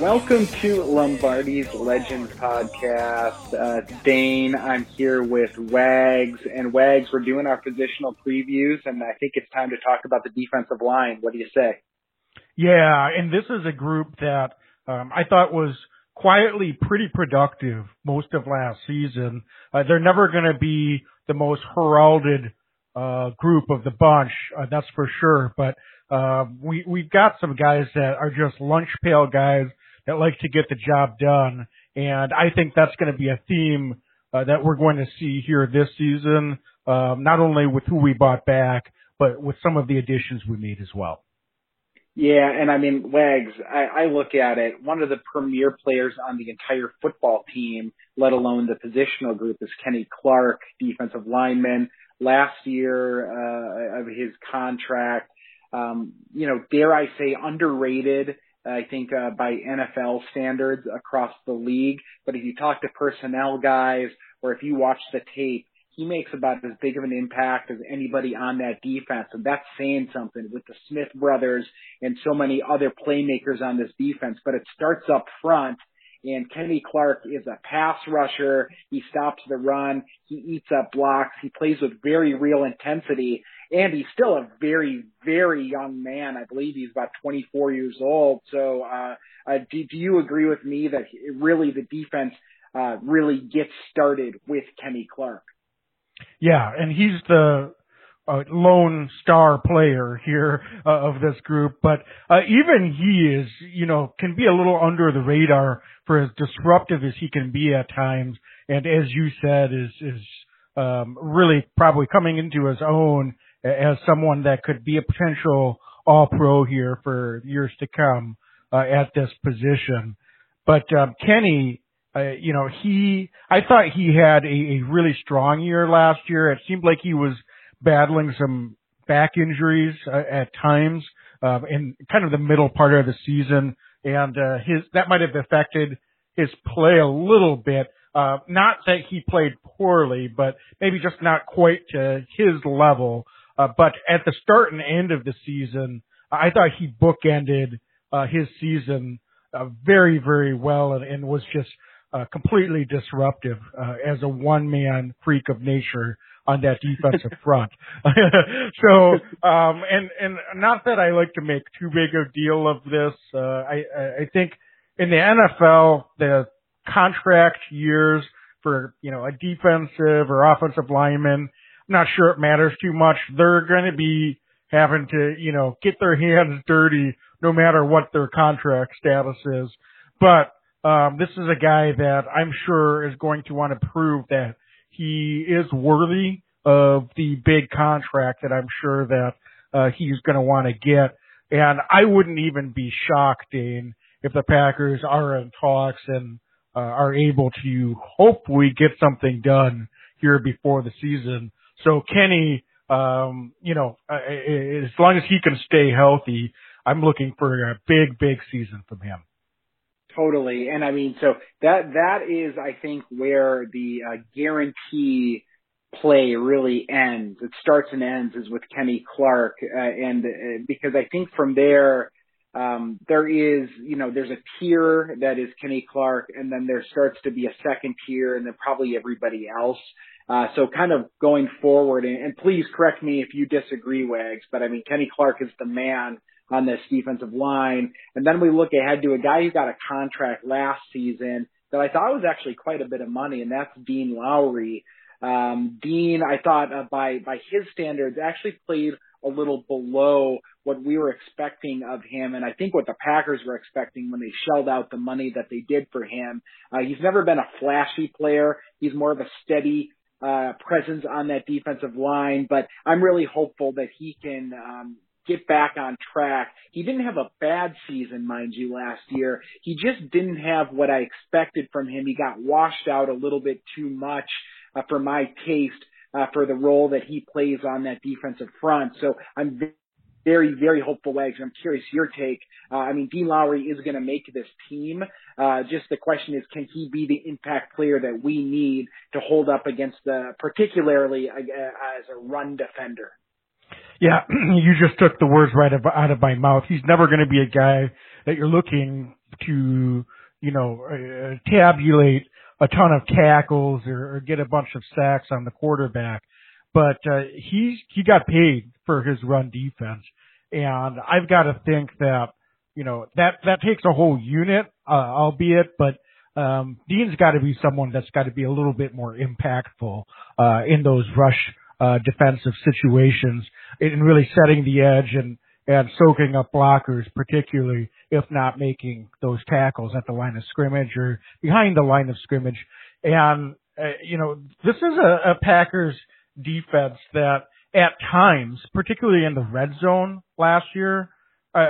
Welcome to Lombardi's Legend Podcast. Uh, Dane, I'm here with Wags, and Wags, we're doing our positional previews, and I think it's time to talk about the defensive line. What do you say? Yeah, and this is a group that um, I thought was quietly pretty productive most of last season. Uh, they're never going to be the most heralded uh, group of the bunch, uh, that's for sure. But uh, we we've got some guys that are just lunch pail guys that like to get the job done, and I think that's going to be a theme uh, that we're going to see here this season. Um, not only with who we bought back, but with some of the additions we made as well. Yeah, and I mean, Wags, I, I look at it, one of the premier players on the entire football team, let alone the positional group, is Kenny Clark, defensive lineman. Last year uh, of his contract, um, you know, dare I say, underrated. I think uh, by NFL standards across the league. But if you talk to personnel guys, or if you watch the tape, he makes about as big of an impact as anybody on that defense. And that's saying something with the Smith brothers and so many other playmakers on this defense. But it starts up front and Kenny Clark is a pass rusher. He stops the run. He eats up blocks. He plays with very real intensity. And he's still a very, very young man. I believe he's about 24 years old. So, uh, uh do, do you agree with me that really the defense, uh, really gets started with Kenny Clark? Yeah, and he's the uh, lone star player here uh, of this group, but uh, even he is, you know, can be a little under the radar for as disruptive as he can be at times, and as you said, is is um, really probably coming into his own as someone that could be a potential All Pro here for years to come uh, at this position. But um, Kenny uh, you know, he, I thought he had a, a really strong year last year. It seemed like he was battling some back injuries uh, at times, uh, in kind of the middle part of the season. And, uh, his, that might have affected his play a little bit. Uh, not that he played poorly, but maybe just not quite to his level. Uh, but at the start and end of the season, I thought he bookended, uh, his season, uh, very, very well and, and was just uh, completely disruptive uh, as a one man freak of nature on that defensive front. so, um, and and not that I like to make too big a deal of this. Uh, I I think in the NFL the contract years for you know a defensive or offensive lineman, I'm not sure it matters too much. They're going to be having to you know get their hands dirty no matter what their contract status is. But um, this is a guy that I'm sure is going to want to prove that he is worthy of the big contract that I'm sure that uh, he's going to want to get. And I wouldn't even be shocked, Dane, if the Packers are in talks and uh, are able to hopefully get something done here before the season. So Kenny, um, you know, uh, as long as he can stay healthy, I'm looking for a big, big season from him. Totally. And I mean, so that, that is, I think, where the uh, guarantee play really ends. It starts and ends is with Kenny Clark. Uh, and uh, because I think from there, um, there is, you know, there's a tier that is Kenny Clark and then there starts to be a second tier and then probably everybody else. Uh, so kind of going forward and, and please correct me if you disagree, Wags, but I mean, Kenny Clark is the man on this defensive line. And then we look ahead to a guy who got a contract last season that I thought was actually quite a bit of money, and that's Dean Lowry. Um, Dean, I thought uh, by by his standards, actually played a little below what we were expecting of him, and I think what the Packers were expecting when they shelled out the money that they did for him. Uh, he's never been a flashy player. He's more of a steady uh, presence on that defensive line, but I'm really hopeful that he can um, get back on track. He didn't have a bad season, mind you, last year. He just didn't have what I expected from him. He got washed out a little bit too much uh, for my taste uh, for the role that he plays on that defensive front. So I'm very, very hopeful Wags. I'm curious your take. Uh, I mean, Dean Lowry is going to make this team. Uh, just the question is, can he be the impact player that we need to hold up against the, particularly uh, as a run defender? Yeah, you just took the words right out of my mouth. He's never going to be a guy that you're looking to, you know, uh, tabulate a ton of tackles or, or get a bunch of sacks on the quarterback. But uh, he he got paid for his run defense, and I've got to think that you know that that takes a whole unit, uh, albeit, but um, Dean's got to be someone that's got to be a little bit more impactful uh, in those rush uh, defensive situations and really setting the edge and and soaking up blockers, particularly if not making those tackles at the line of scrimmage or behind the line of scrimmage. And uh, you know, this is a, a Packers defense that at times, particularly in the red zone last year, uh,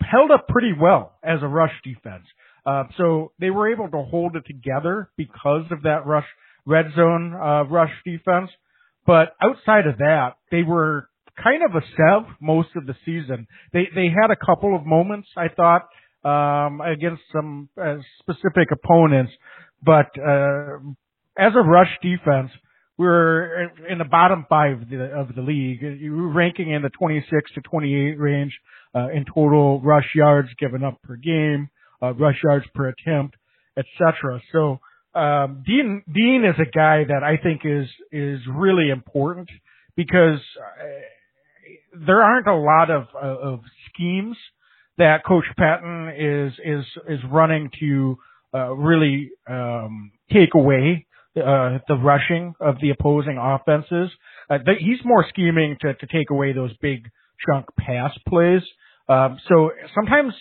held up pretty well as a rush defense. Uh, so they were able to hold it together because of that rush red zone uh, rush defense. But outside of that, they were kind of a sev most of the season. They they had a couple of moments I thought um, against some uh, specific opponents, but uh, as a rush defense, we're in the bottom five of the, of the league. You're ranking in the 26 to 28 range uh, in total rush yards given up per game, uh, rush yards per attempt, etc. So um, Dean Dean is a guy that I think is is really important because uh, there aren't a lot of of schemes that Coach Pettine is is is running to uh, really um, take away uh, the rushing of the opposing offenses. Uh, he's more scheming to to take away those big chunk pass plays. Um, so sometimes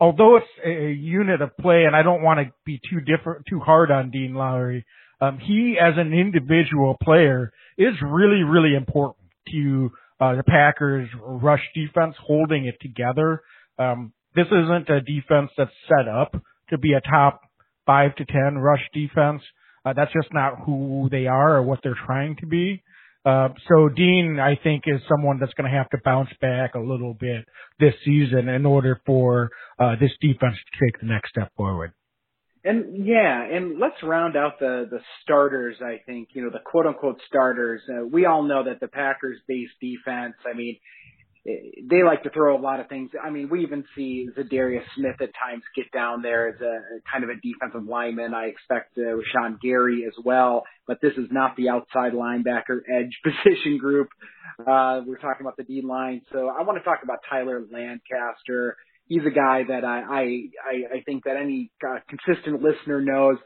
although it's a unit of play, and I don't want to be too different, too hard on Dean Lowry, um, he as an individual player is really, really important to uh, the Packers' rush defense holding it together. Um, this isn't a defense that's set up to be a top five to ten rush defense. Uh, that's just not who they are or what they're trying to be. Uh, so Dean, I think, is someone that's going to have to bounce back a little bit this season in order for uh, this defense to take the next step forward. And yeah, and let's round out the the starters. I think you know the quote unquote starters. Uh, we all know that the Packers' base defense. I mean, they like to throw a lot of things. I mean, we even see Za'Darius Smith at times get down there as a kind of a defensive lineman. I expect uh, Rashan Gary as well, but this is not the outside linebacker edge position group. Uh, we're talking about the D line. So I want to talk about Tyler Lancaster. He's a guy that I, I, I think that any uh, consistent listener knows.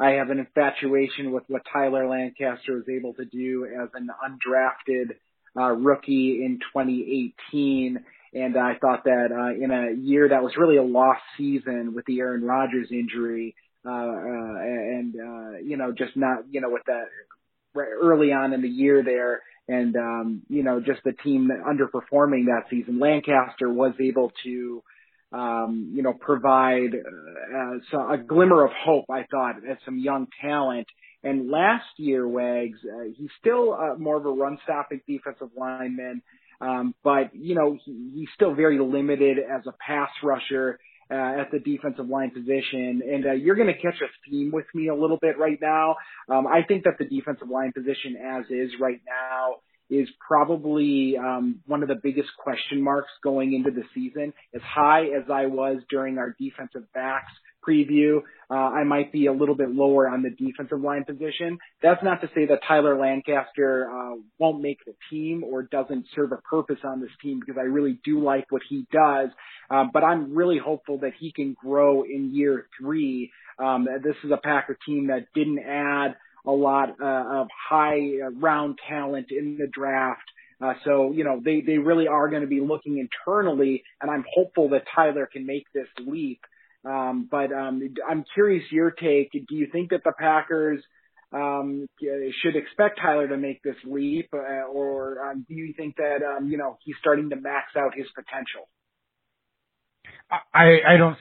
I have an infatuation with what Tyler Lancaster was able to do as an undrafted uh, rookie in 2018. And I thought that uh, in a year that was really a lost season with the Aaron Rodgers injury, uh, uh, and uh, you know, just not you know with that early on in the year there, and um, you know, just the team underperforming that season. Lancaster was able to um, you know, provide uh, a glimmer of hope, I thought, as some young talent and last year, Wags, uh, he's still uh, more of a run stopping defensive lineman, um, but you know he, he's still very limited as a pass rusher uh, at the defensive line position. And uh, you're going to catch a theme with me a little bit right now. Um, I think that the defensive line position, as is right now, is probably um, one of the biggest question marks going into the season. As high as I was during our defensive backs preview, uh, I might be a little bit lower on the defensive line position. That's not to say that Tyler Lancaster uh, won't make the team or doesn't serve a purpose on this team because I really do like what he does. Uh, but I'm really hopeful that he can grow in year three. Um, this is a Packer team that didn't add a lot uh, of high uh, round talent in the draft. Uh, so, you know, they, they really are going to be looking internally, and I'm hopeful that Tyler can make this leap. Um, but um, I'm curious your take. Do you think that the Packers um, should expect Tyler to make this leap, uh, or um, do you think that um, you know he's starting to max out his potential? I I don't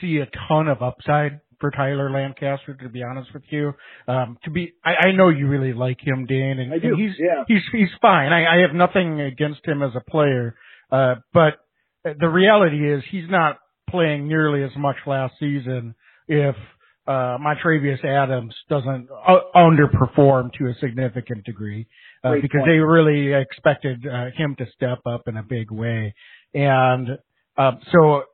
see a ton of upside for Tyler Lancaster, to be honest with you. Um, to be, I, I know you really like him, Dan, and, I do. and he's yeah. he's he's fine. I, I have nothing against him as a player. Uh, but the reality is he's not playing nearly as much last season if uh, Montravius Adams doesn't uh, underperform to a significant degree uh, because point. they really expected uh, him to step up in a big way. And uh, so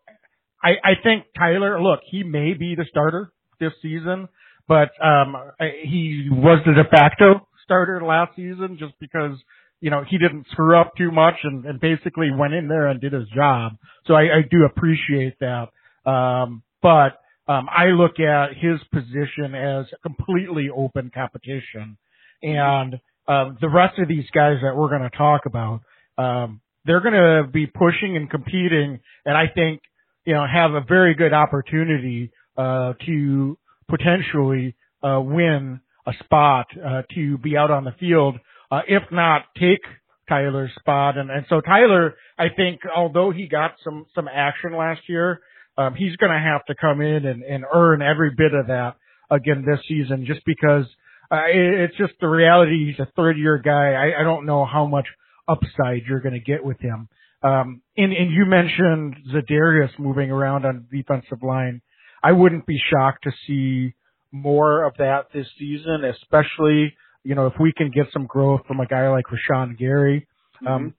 I, I think Tyler, look, he may be the starter this season, but um, I- he was the de facto starter last season just because you know he didn't screw up too much and, and basically went in there and did his job. So I, I do appreciate that. Um, but um, I look at his position as completely open competition, and um, the rest of these guys that we're going to talk about, um, they're going to be pushing and competing, and I think you know have a very good opportunity uh, to potentially uh, win a spot uh, to be out on the field, uh, if not take Tyler's spot. And, and so Tyler, I think, although he got some some action last year, um, he's going to have to come in and, and earn every bit of that again this season, just because uh, it, it's just the reality. He's a third year guy. I, I don't know how much upside you're going to get with him. Um, and, and you mentioned Za'Darius moving around on defensive line. I wouldn't be shocked to see more of that this season, especially, you know, if we can get some growth from a guy like Rashan Gary. Um,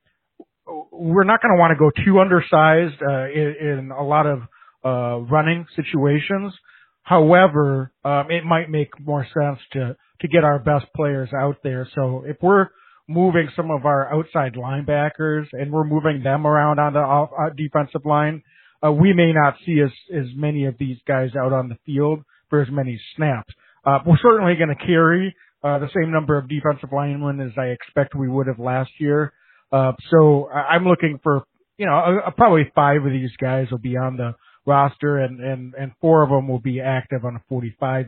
we're not going to want to go too undersized, uh, in, in a lot of, uh, running situations. However, um, it might make more sense to, to get our best players out there. So if we're moving some of our outside linebackers and we're moving them around on the off, uh, defensive line, uh, we may not see as, as many of these guys out on the field for as many snaps. Uh, we're certainly going to carry, uh, the same number of defensive linemen as I expect we would have last year. Uh, so I'm looking for, you know, uh, probably five of these guys will be on the roster and, and, and four of them will be active on a 45,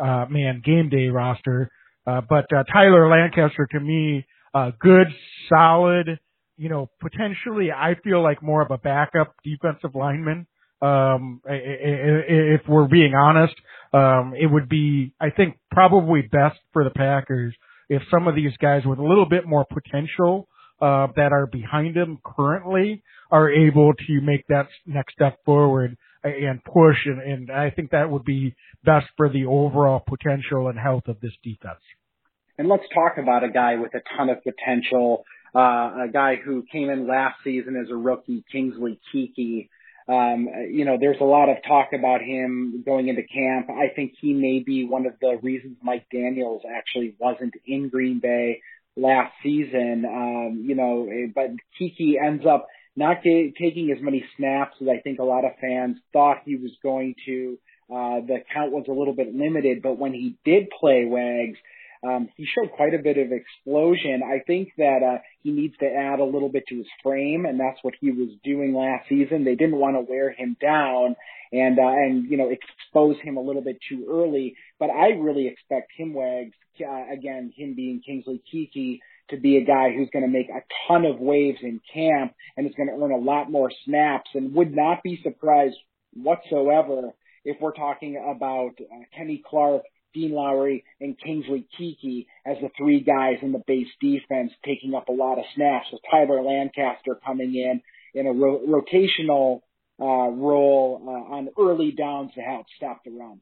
uh, man game day roster. Uh, but, uh, Tyler Lancaster to me, uh, good, solid, you know, potentially I feel like more of a backup defensive lineman. Um, if we're being honest, um, it would be, I think, probably best for the Packers if some of these guys with a little bit more potential, uh, that are behind him currently are able to make that next step forward and push. And, and I think that would be best for the overall potential and health of this defense. And let's talk about a guy with a ton of potential, uh, a guy who came in last season as a rookie, Kingsley Keke. Um, you know, there's a lot of talk about him going into camp. I think he may be one of the reasons Mike Daniels actually wasn't in Green Bay last season. Um, you know, eh, but Keke ends up not ga- taking as many snaps as I think a lot of fans thought he was going to. Uh, the count was a little bit limited, but when he did play Wags, um, he showed quite a bit of explosion. I think that uh, he needs to add a little bit to his frame, and that's what he was doing last season. They didn't want to wear him down and uh, and you know expose him a little bit too early. But I really expect him Wags uh, again, him being Kingsley Keke to be a guy who's going to make a ton of waves in camp and is going to earn a lot more snaps, and would not be surprised whatsoever if we're talking about uh, Kenny Clark Dean Lowry and Kingsley Keke as the three guys in the base defense taking up a lot of snaps with Tyler Lancaster coming in in a ro- rotational uh, role uh, on early downs to help stop the run.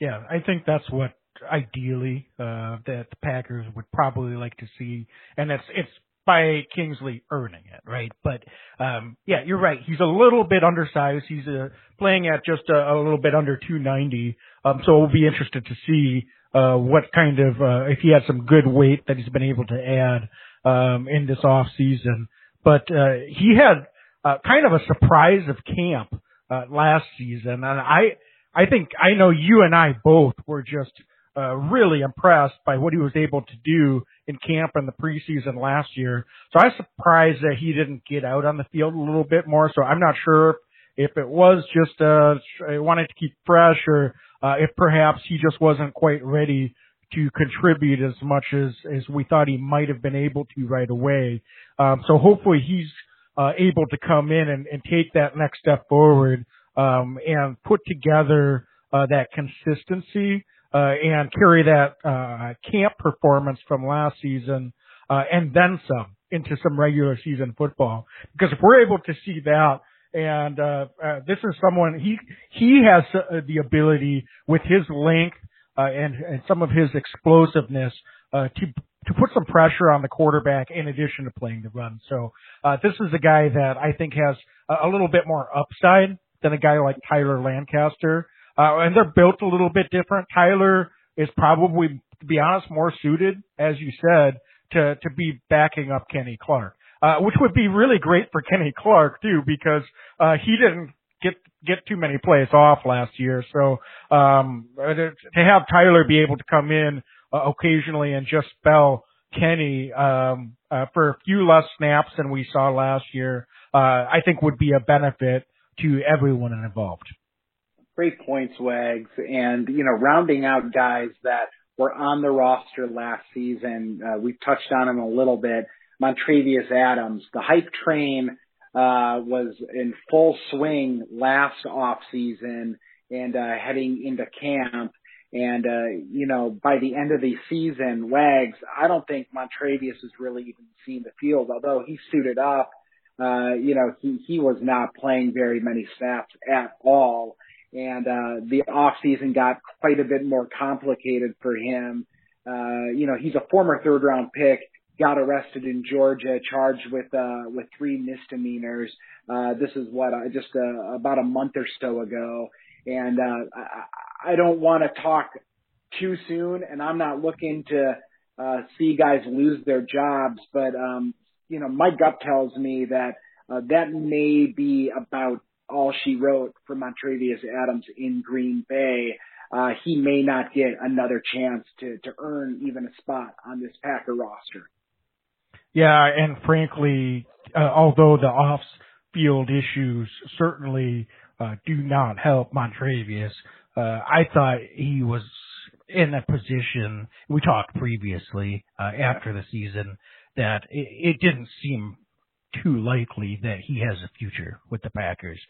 Yeah, I think that's what ideally uh that the Packers would probably like to see and it's it's by Kingsley earning it, right? But um yeah, you're right. He's a little bit undersized. He's uh, playing at just a, a little bit under 290. Um so we'll be interested to see uh what kind of uh if he had some good weight that he's been able to add um in this off season. But uh he had uh kind of a surprise of camp uh last season and I I think I know you and I both were just uh, really impressed by what he was able to do in camp in the preseason last year. So I was surprised that he didn't get out on the field a little bit more. So I'm not sure if it was just uh wanted to keep fresh or uh, if perhaps he just wasn't quite ready to contribute as much as as we thought he might have been able to right away. Um, so hopefully he's uh, able to come in and, and take that next step forward um, and put together uh, that consistency and carry that uh, camp performance from last season uh, and then some into some regular season football. Because if we're able to see that, and uh, uh, this is someone he he has uh, the ability with his length uh, and and some of his explosiveness uh, to to put some pressure on the quarterback in addition to playing the run. So uh, this is a guy that I think has a, a little bit more upside than a guy like Tyler Lancaster. Uh, and they're built a little bit different. Tyler is probably, to be honest, more suited, as you said, to, to be backing up Kenny Clark. Uh, which would be really great for Kenny Clark too, because, uh, he didn't get, get too many plays off last year. So, um, to have Tyler be able to come in uh, occasionally and just spell Kenny, um, uh, for a few less snaps than we saw last year, uh, I think would be a benefit to everyone involved. Great points, Wags. And, you know, rounding out guys that were on the roster last season, uh, we've touched on him a little bit. Montravius Adams, the hype train, uh, was in full swing last off season and, uh, heading into camp. And, uh, you know, by the end of the season, Wags, I don't think Montravius has really even seen the field, although he suited up. Uh, you know, he, he was not playing very many snaps at all and uh, the off season got quite a bit more complicated for him. Uh, you know, he's a former third round pick, got arrested in Georgia, charged with uh, with three misdemeanors. Uh, this is what uh, just uh, about a month or so ago, and uh, I, I don't want to talk too soon, and I'm not looking to uh, see guys lose their jobs, but um, you know, my gut tells me that uh, that may be about all she wrote for Montravius Adams in Green Bay, uh, he may not get another chance to, to earn even a spot on this Packer roster. Yeah, and frankly, uh, although the off-field issues certainly uh, do not help Montravius, uh, I thought he was in a position. We talked previously uh, after the season that it, it didn't seem too likely that he has a future with the Packers.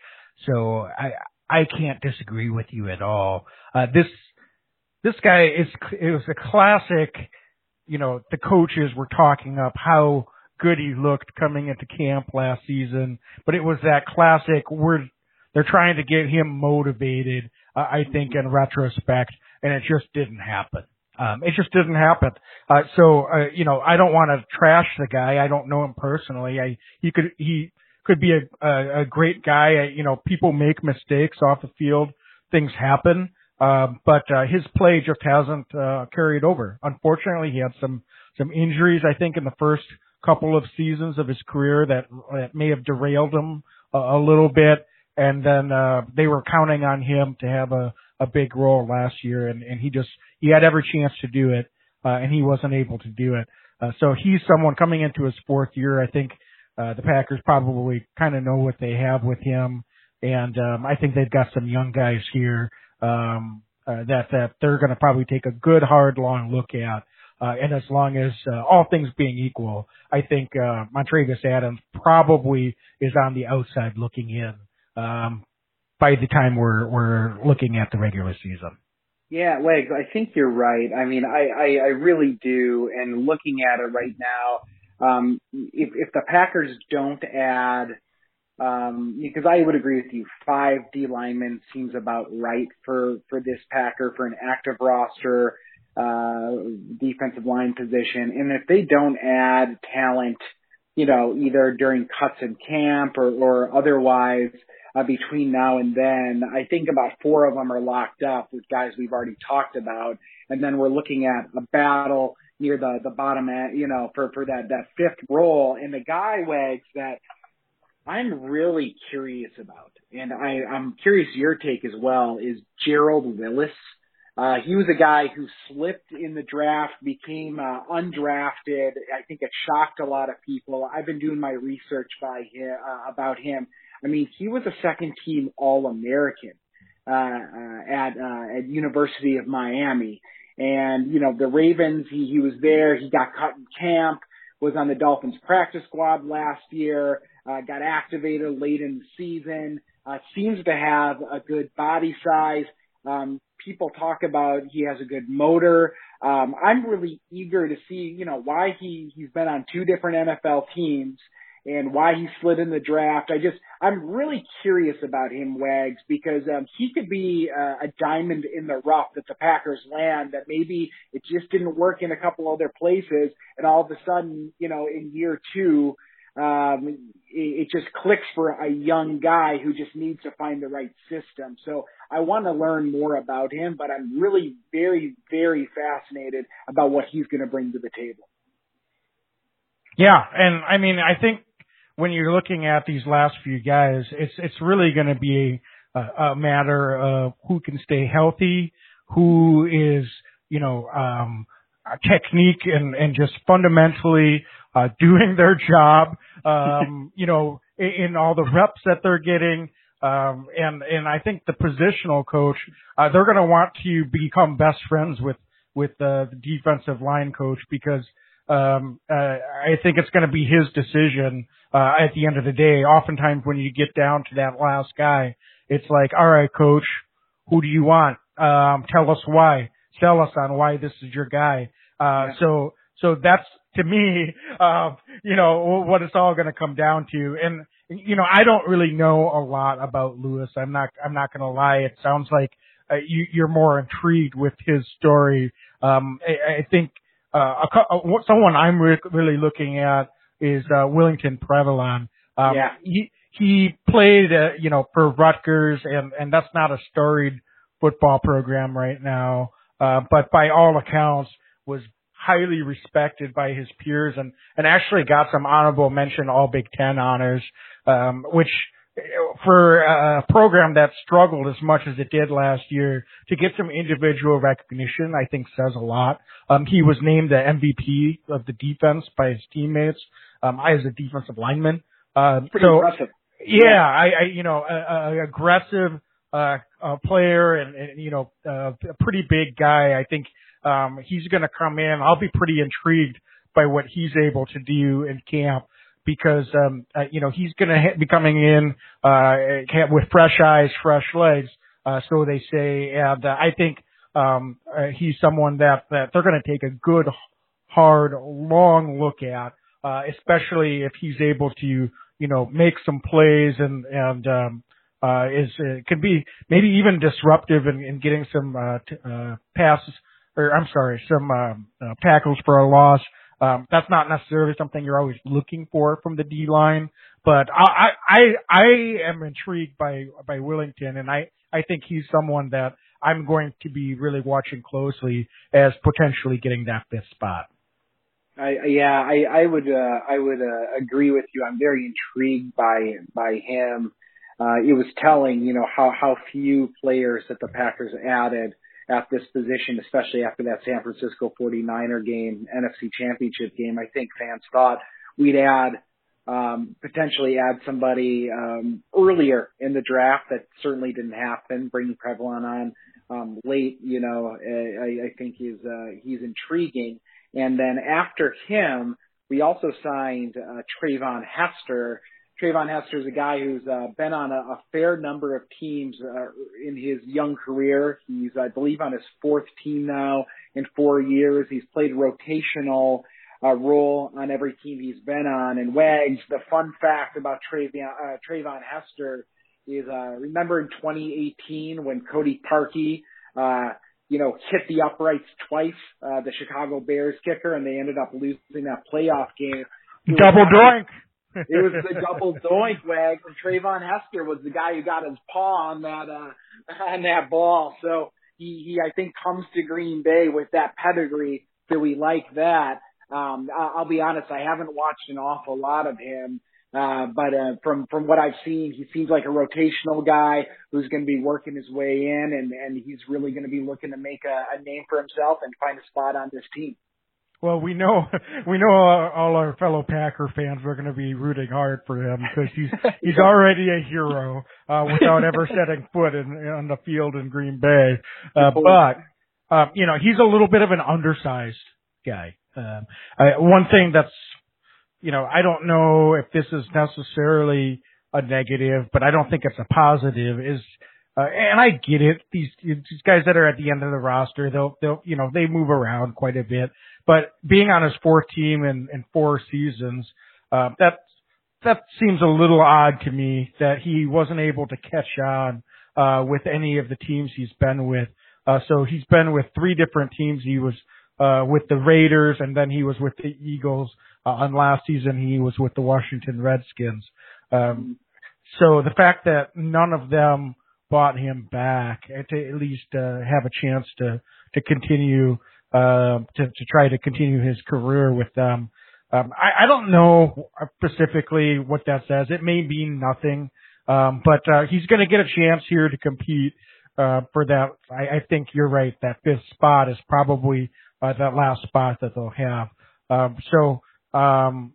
So I I can't disagree with you at all. Uh, this this guy is it was a classic. You know, the coaches were talking up how good he looked coming into camp last season, but it was that classic. We're they're trying to get him motivated. Uh, I think in retrospect, and it just didn't happen. Um, it just didn't happen. Uh, so, uh, you know, I don't want to trash the guy. I don't know him personally. I, he could, he could be a, a, a great guy. I, you know, people make mistakes off the field. Things happen. Um, but, uh, his play just hasn't, uh, carried over. Unfortunately, he had some, some injuries, I think, in the first couple of seasons of his career that, that may have derailed him a, a little bit. And then, uh, they were counting on him to have a, a big role last year and, and he just, he had every chance to do it, uh, and he wasn't able to do it. Uh, so he's someone coming into his fourth year. I think, uh, the Packers probably kind of know what they have with him. And, um, I think they've got some young guys here, um, uh, that, that they're going to probably take a good, hard, long look at. Uh, and as long as, uh, all things being equal, I think, uh, Montravius Adams probably is on the outside looking in. Um, by the time we're we're looking at the regular season. Yeah, Legs, I think you're right. I mean, I, I, I really do. And looking at it right now, um, if, if the Packers don't add, um, because I would agree with you, five D linemen seems about right for, for this Packer for an active roster, uh, defensive line position. And if they don't add talent, you know, either during cuts in camp or, or otherwise, uh, between now and then. I think about four of them are locked up with guys we've already talked about, and then we're looking at a battle near the the bottom end, you know, for for that that fifth role. And the guy wags that I'm really curious about, and I I'm curious your take as well is Gerald Willis. Uh, he was a guy who slipped in the draft, became uh, undrafted. I think it shocked a lot of people. I've been doing my research by him, uh, about him. I mean, he was a second team All American uh, uh, at uh, at University of Miami, and you know the Ravens. He he was there. He got cut in camp. Was on the Dolphins practice squad last year. Uh, got activated late in the season. Uh, seems to have a good body size. Um, people talk about he has a good motor. Um, I'm really eager to see, you know, why he he's been on two different NFL teams and why he slid in the draft. I just I'm really curious about him, Wags, because um, he could be uh, a diamond in the rough that the Packers land. That maybe it just didn't work in a couple other places, and all of a sudden, you know, in year two um, it, it just clicks for a young guy who just needs to find the right system. So I want to learn more about him, but I'm really very, very fascinated about what he's going to bring to the table. Yeah, and I mean, I think when you're looking at these last few guys, it's it's really going to be a, a matter of who can stay healthy, who is you know um, technique and and just fundamentally uh, doing their job, um, you know, in, in, all the reps that they're getting. Um, and, and I think the positional coach, uh, they're going to want to become best friends with, with the, the defensive line coach because, um, uh, I think it's going to be his decision, uh, at the end of the day. Oftentimes when you get down to that last guy, it's like, all right, coach, who do you want? Um, tell us why. Sell us on why this is your guy. Uh, yeah. so, so that's to me, uh, you know, what it's all going to come down to. And, you know, I don't really know a lot about Lewis. I'm not, I'm not going to lie. It sounds like uh, you, you're more intrigued with his story. Um, I, I think, uh, a, a, someone I'm re- really looking at is, uh, Willington Previlon. Um, yeah. he, he played, uh, you know, for Rutgers and, and that's not a storied football program right now. Uh, but by all accounts was highly respected by his peers and, and actually got some honorable mention all Big Ten honors, um, which for a program that struggled as much as it did last year to get some individual recognition, I think says a lot. Um, he was named the MVP of the defense by his teammates. Um, I as a defensive lineman. Uh, Pretty so, impressive. Yeah, I, I, you know, a, a aggressive, uh, uh, player and, and, you know, uh, a pretty big guy. I think um, he's going to come in. I'll be pretty intrigued by what he's able to do in camp because, um, uh, you know, he's going to ha- be coming in, uh, with fresh eyes, fresh legs, uh, so they say. And, uh, I think, um, uh, he's someone that, that they're going to take a good, hard, long look at, uh, especially if he's able to, you know, make some plays and, and, um, uh, is, uh, could be maybe even disruptive in, in getting some, uh, t- uh, passes or I'm sorry, some um, uh, tackles for a loss. Um, that's not necessarily something you're always looking for from the D line, but I, I, I am intrigued by, by Willington and I, I think he's someone that I'm going to be really watching closely as potentially getting that fifth spot. I, yeah, I, I would, uh, I would, uh, agree with you. I'm very intrigued by, by him. Uh, it was telling, you know, how, how few players that the Packers added at this position, especially after that San Francisco 49er game, NFC championship game. I think fans thought we'd add, um, potentially add somebody, um, earlier in the draft. That certainly didn't happen. Bringing Previlon on, um, late, you know, I, I think is, uh, he's intriguing. And then after him, we also signed, uh, Treyvon Hester, Treyvon Hester is a guy who's uh, been on a, a fair number of teams uh, in his young career. He's, I believe, on his fourth team now in four years. He's played rotational uh, role on every team he's been on. And Wags, the fun fact about Treyvon, uh, Treyvon Hester is, uh, remember in 2018 when Cody Parkey, uh, you know, hit the uprights twice, uh, the Chicago Bears kicker, and they ended up losing that playoff game. Double doink it was the double doink wag and Treyvon Hester was the guy who got his paw on that uh on that ball. So he, he I think comes to Green Bay with that pedigree. So we like that. Um I'll be honest, I haven't watched an awful lot of him. Uh, but uh, from from what I've seen, he seems like a rotational guy who's going to be working his way in, and and he's really going to be looking to make a, a name for himself and find a spot on this team. Well, we know we know all, all our fellow Packer fans are going to be rooting hard for him because he's he's already a hero uh, without ever setting foot in on the field in Green Bay. Uh, but uh, you know he's a little bit of an undersized guy. Um, I, one thing that's you know I don't know if this is necessarily a negative, but I don't think it's a positive. Is Uh, and I get it. These, these guys that are at the end of the roster, they'll, they'll, you know, they move around quite a bit. But being on his fourth team in, in four seasons, uh, that, that seems a little odd to me that he wasn't able to catch on, uh, with any of the teams he's been with. Uh, so he's been with three different teams. He was, uh, with the Raiders and then he was with the Eagles. Uh, and last season he was with the Washington Redskins. Um, so the fact that none of them bought him back to at least uh, have a chance to to continue uh, to to try to continue his career with them. Um, I, I don't know specifically what that says. It may mean nothing, um, but uh, he's going to get a chance here to compete uh, for that. I, I think you're right. That fifth spot is probably uh, that last spot that they'll have. Um, so, um,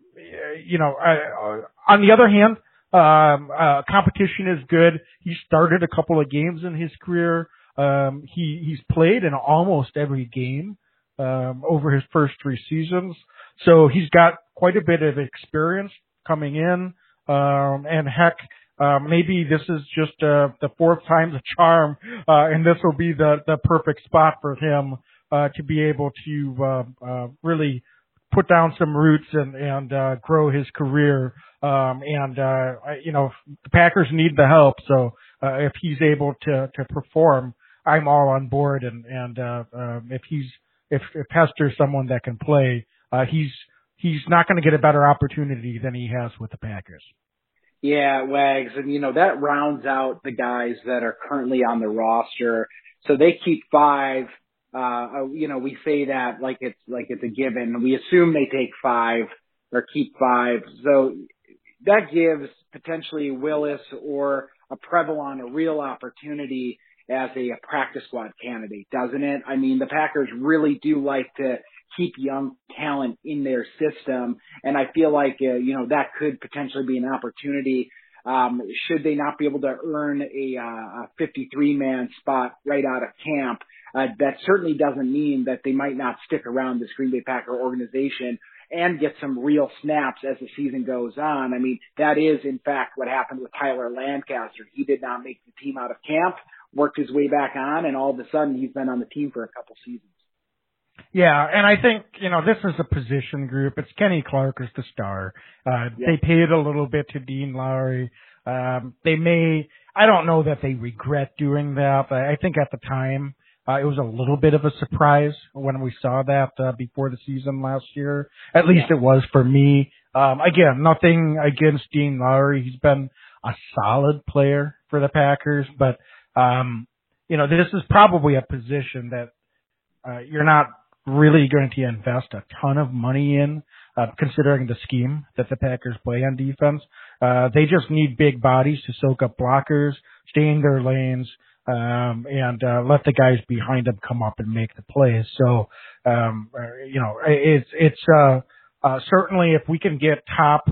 you know, I, on the other hand, um, uh, competition is good. He started a couple of games in his career. Um, he, he's played in almost every game, um, over his first three seasons. So he's got quite a bit of experience coming in. Um, and heck, uh, maybe this is just, uh, the fourth time's a charm, uh, and this will be the, the perfect spot for him, uh, to be able to, uh, uh, really put down some roots and, and, uh, grow his career. Um, and, uh, you know, the Packers need the help. So, uh, if he's able to, to perform, I'm all on board. And, and, uh, um, if he's, if, if Hester's someone that can play, uh, he's, he's not going to get a better opportunity than he has with the Packers. Yeah, Wags, and you know that rounds out the guys that are currently on the roster. So they keep five. Uh, you know, we say that like it's like it's a given. We assume they take five or keep five. So that gives potentially Willis or a Previlon a real opportunity as a, practice squad candidate, doesn't it? I mean, the Packers really do like to keep young talent in their system, and I feel like uh, you know that could potentially be an opportunity. Um, should they not be able to earn a, uh, a 53 man spot right out of camp, uh, that certainly doesn't mean that they might not stick around this Green Bay Packer organization and get some real snaps as the season goes on. I mean, that is in fact what happened with Tyler Lancaster. He did not make the team out of camp, worked his way back on, and all of a sudden he's been on the team for a couple seasons. Yeah, and I think, you know, this is a position group. It's Kenny Clark is the star. Uh, yeah. they paid a little bit to Dean Lowry. Um, they may, I don't know that they regret doing that. but I think at the time, uh, it was a little bit of a surprise when we saw that, uh, before the season last year. At least yeah. it was for me. Um, again, nothing against Dean Lowry. He's been a solid player for the Packers, but, um, you know, this is probably a position that, uh, you're not really going to invest a ton of money in, uh, considering the scheme that the Packers play on defense. Uh, they just need big bodies to soak up blockers, stay in their lanes, um, and uh, let the guys behind them come up and make the plays. So, um, uh, you know, it's it's uh, uh, certainly if we can get top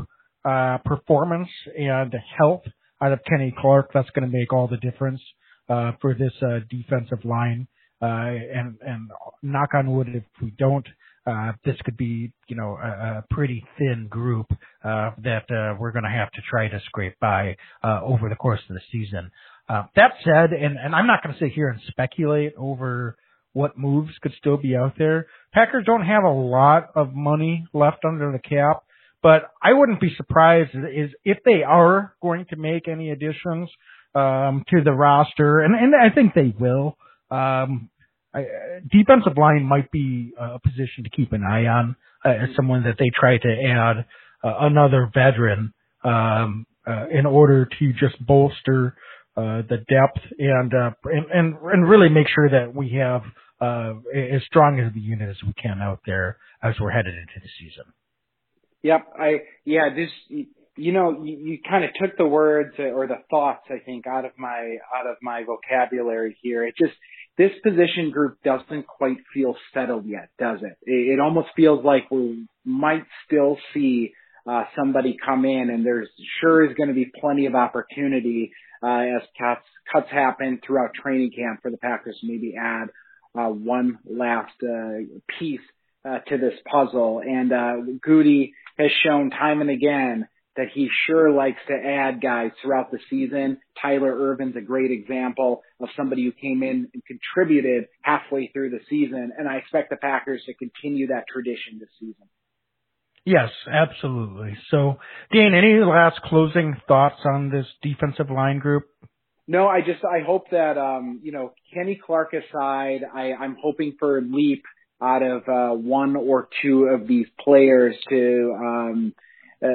uh, performance and health out of Kenny Clark, that's going to make all the difference uh, for this uh, defensive line. Uh, and, and knock on wood, if we don't, uh, this could be, you know, a, a pretty thin group, uh, that, uh, we're going to have to try to scrape by, uh, over the course of the season. Uh, that said, and, and I'm not going to sit here and speculate over what moves could still be out there. Packers don't have a lot of money left under the cap, but I wouldn't be surprised is if they are going to make any additions, um, to the roster, and, and I think they will. Um, I, defensive line might be a position to keep an eye on uh, as someone that they try to add uh, another veteran um, uh, in order to just bolster uh, the depth and, uh, and and and really make sure that we have uh, as strong as the unit as we can out there as we're headed into the season. Yep, I yeah this you know, you, you kind of took the words or the thoughts, I think, out of my out of my vocabulary here. It just this position group doesn't quite feel settled yet, does it? It, it almost feels like we might still see uh, somebody come in, and there's sure is going to be plenty of opportunity uh, as cuts cuts happen throughout training camp for the Packers to maybe add uh, one last uh, piece uh, to this puzzle. And uh, Gutey has shown time and again that he sure likes to add guys throughout the season. Tyler Ervin's a great example of somebody who came in and contributed halfway through the season, and I expect the Packers to continue that tradition this season. Yes, absolutely. So, Dean, any last closing thoughts on this defensive line group? No, I just I hope that um, you know Kenny Clark aside, I, I'm hoping for a leap out of uh, one or two of these players to um, uh,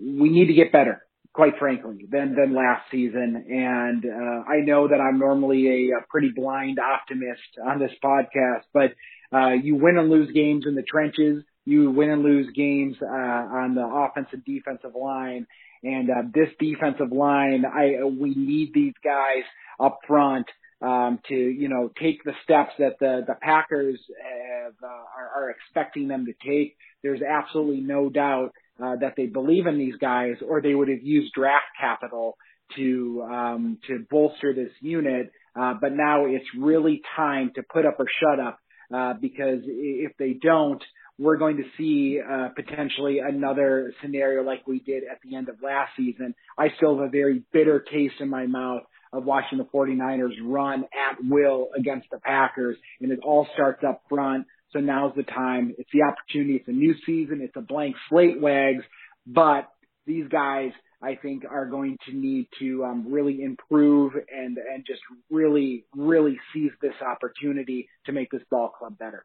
we need to get better, quite frankly, than than last season. And uh, I know that I'm normally a, a pretty blind optimist on this podcast, but uh, you win and lose games in the trenches. You win and lose games uh, on the offensive defensive line. And uh, this defensive line, I we need these guys up front um, to you know take the steps that the the Packers have, uh, are, are expecting them to take. There's absolutely no doubt uh, that they believe in these guys, or they would have used draft capital to um, to bolster this unit. Uh, but now it's really time to put up or shut up uh, because if they don't, we're going to see uh, potentially another scenario like we did at the end of last season. I still have a very bitter taste in my mouth of watching the 49ers run at will against the Packers, and it all starts up front. So now's the time. It's the opportunity. It's a new season. It's a blank slate, Wags. But these guys, I think, are going to need to um, really improve and and just really, really seize this opportunity to make this ball club better.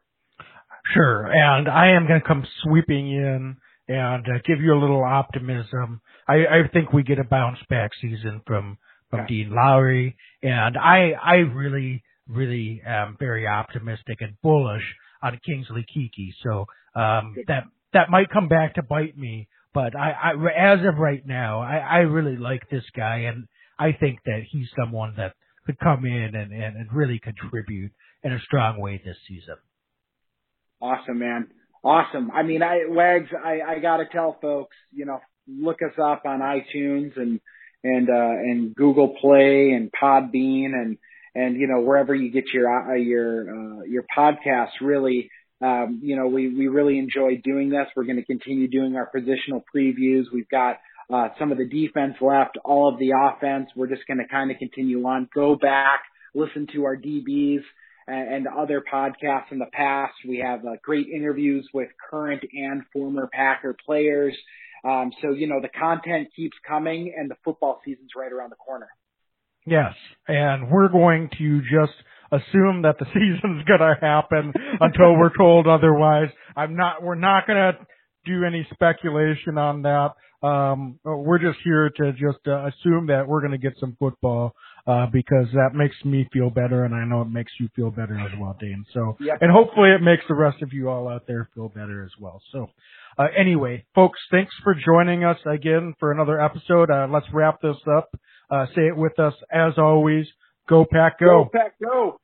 Sure, and I am going to come sweeping in and uh, give you a little optimism. I, I think we get a bounce back season from from okay. Dean Lowry, and I I really really am very optimistic and bullish on Kingsley Keke. So um, that that might come back to bite me, but I, I as of right now, I, I really like this guy, and I think that he's someone that could come in and, and, and really contribute in a strong way this season. Awesome, man. Awesome. I mean, I Wags, I, I gotta tell folks, you know, look us up on iTunes and and uh, and Google Play and Podbean and and you know wherever you get your uh, your uh, your podcasts. Really, um, you know we we really enjoy doing this. We're going to continue doing our positional previews. We've got uh, some of the defense left, all of the offense. We're just going to kind of continue on. Go back, listen to our DBs and, and other podcasts in the past. We have uh, great interviews with current and former Packer players. Um, so, you know, the content keeps coming and the football season's right around the corner. Yes. And we're going to just assume that the season's going to happen until we're told otherwise. I'm not, we're not going to do any speculation on that. Um, we're just here to just uh, assume that we're going to get some football uh, because that makes me feel better, and I know it makes you feel better as well, Dane. So, yep. and hopefully it makes the rest of you all out there feel better as well. So, uh, anyway, folks, thanks for joining us again for another episode. Uh, let's wrap this up. Uh, say it with us as always. Go Pack, go. Go Pack, go.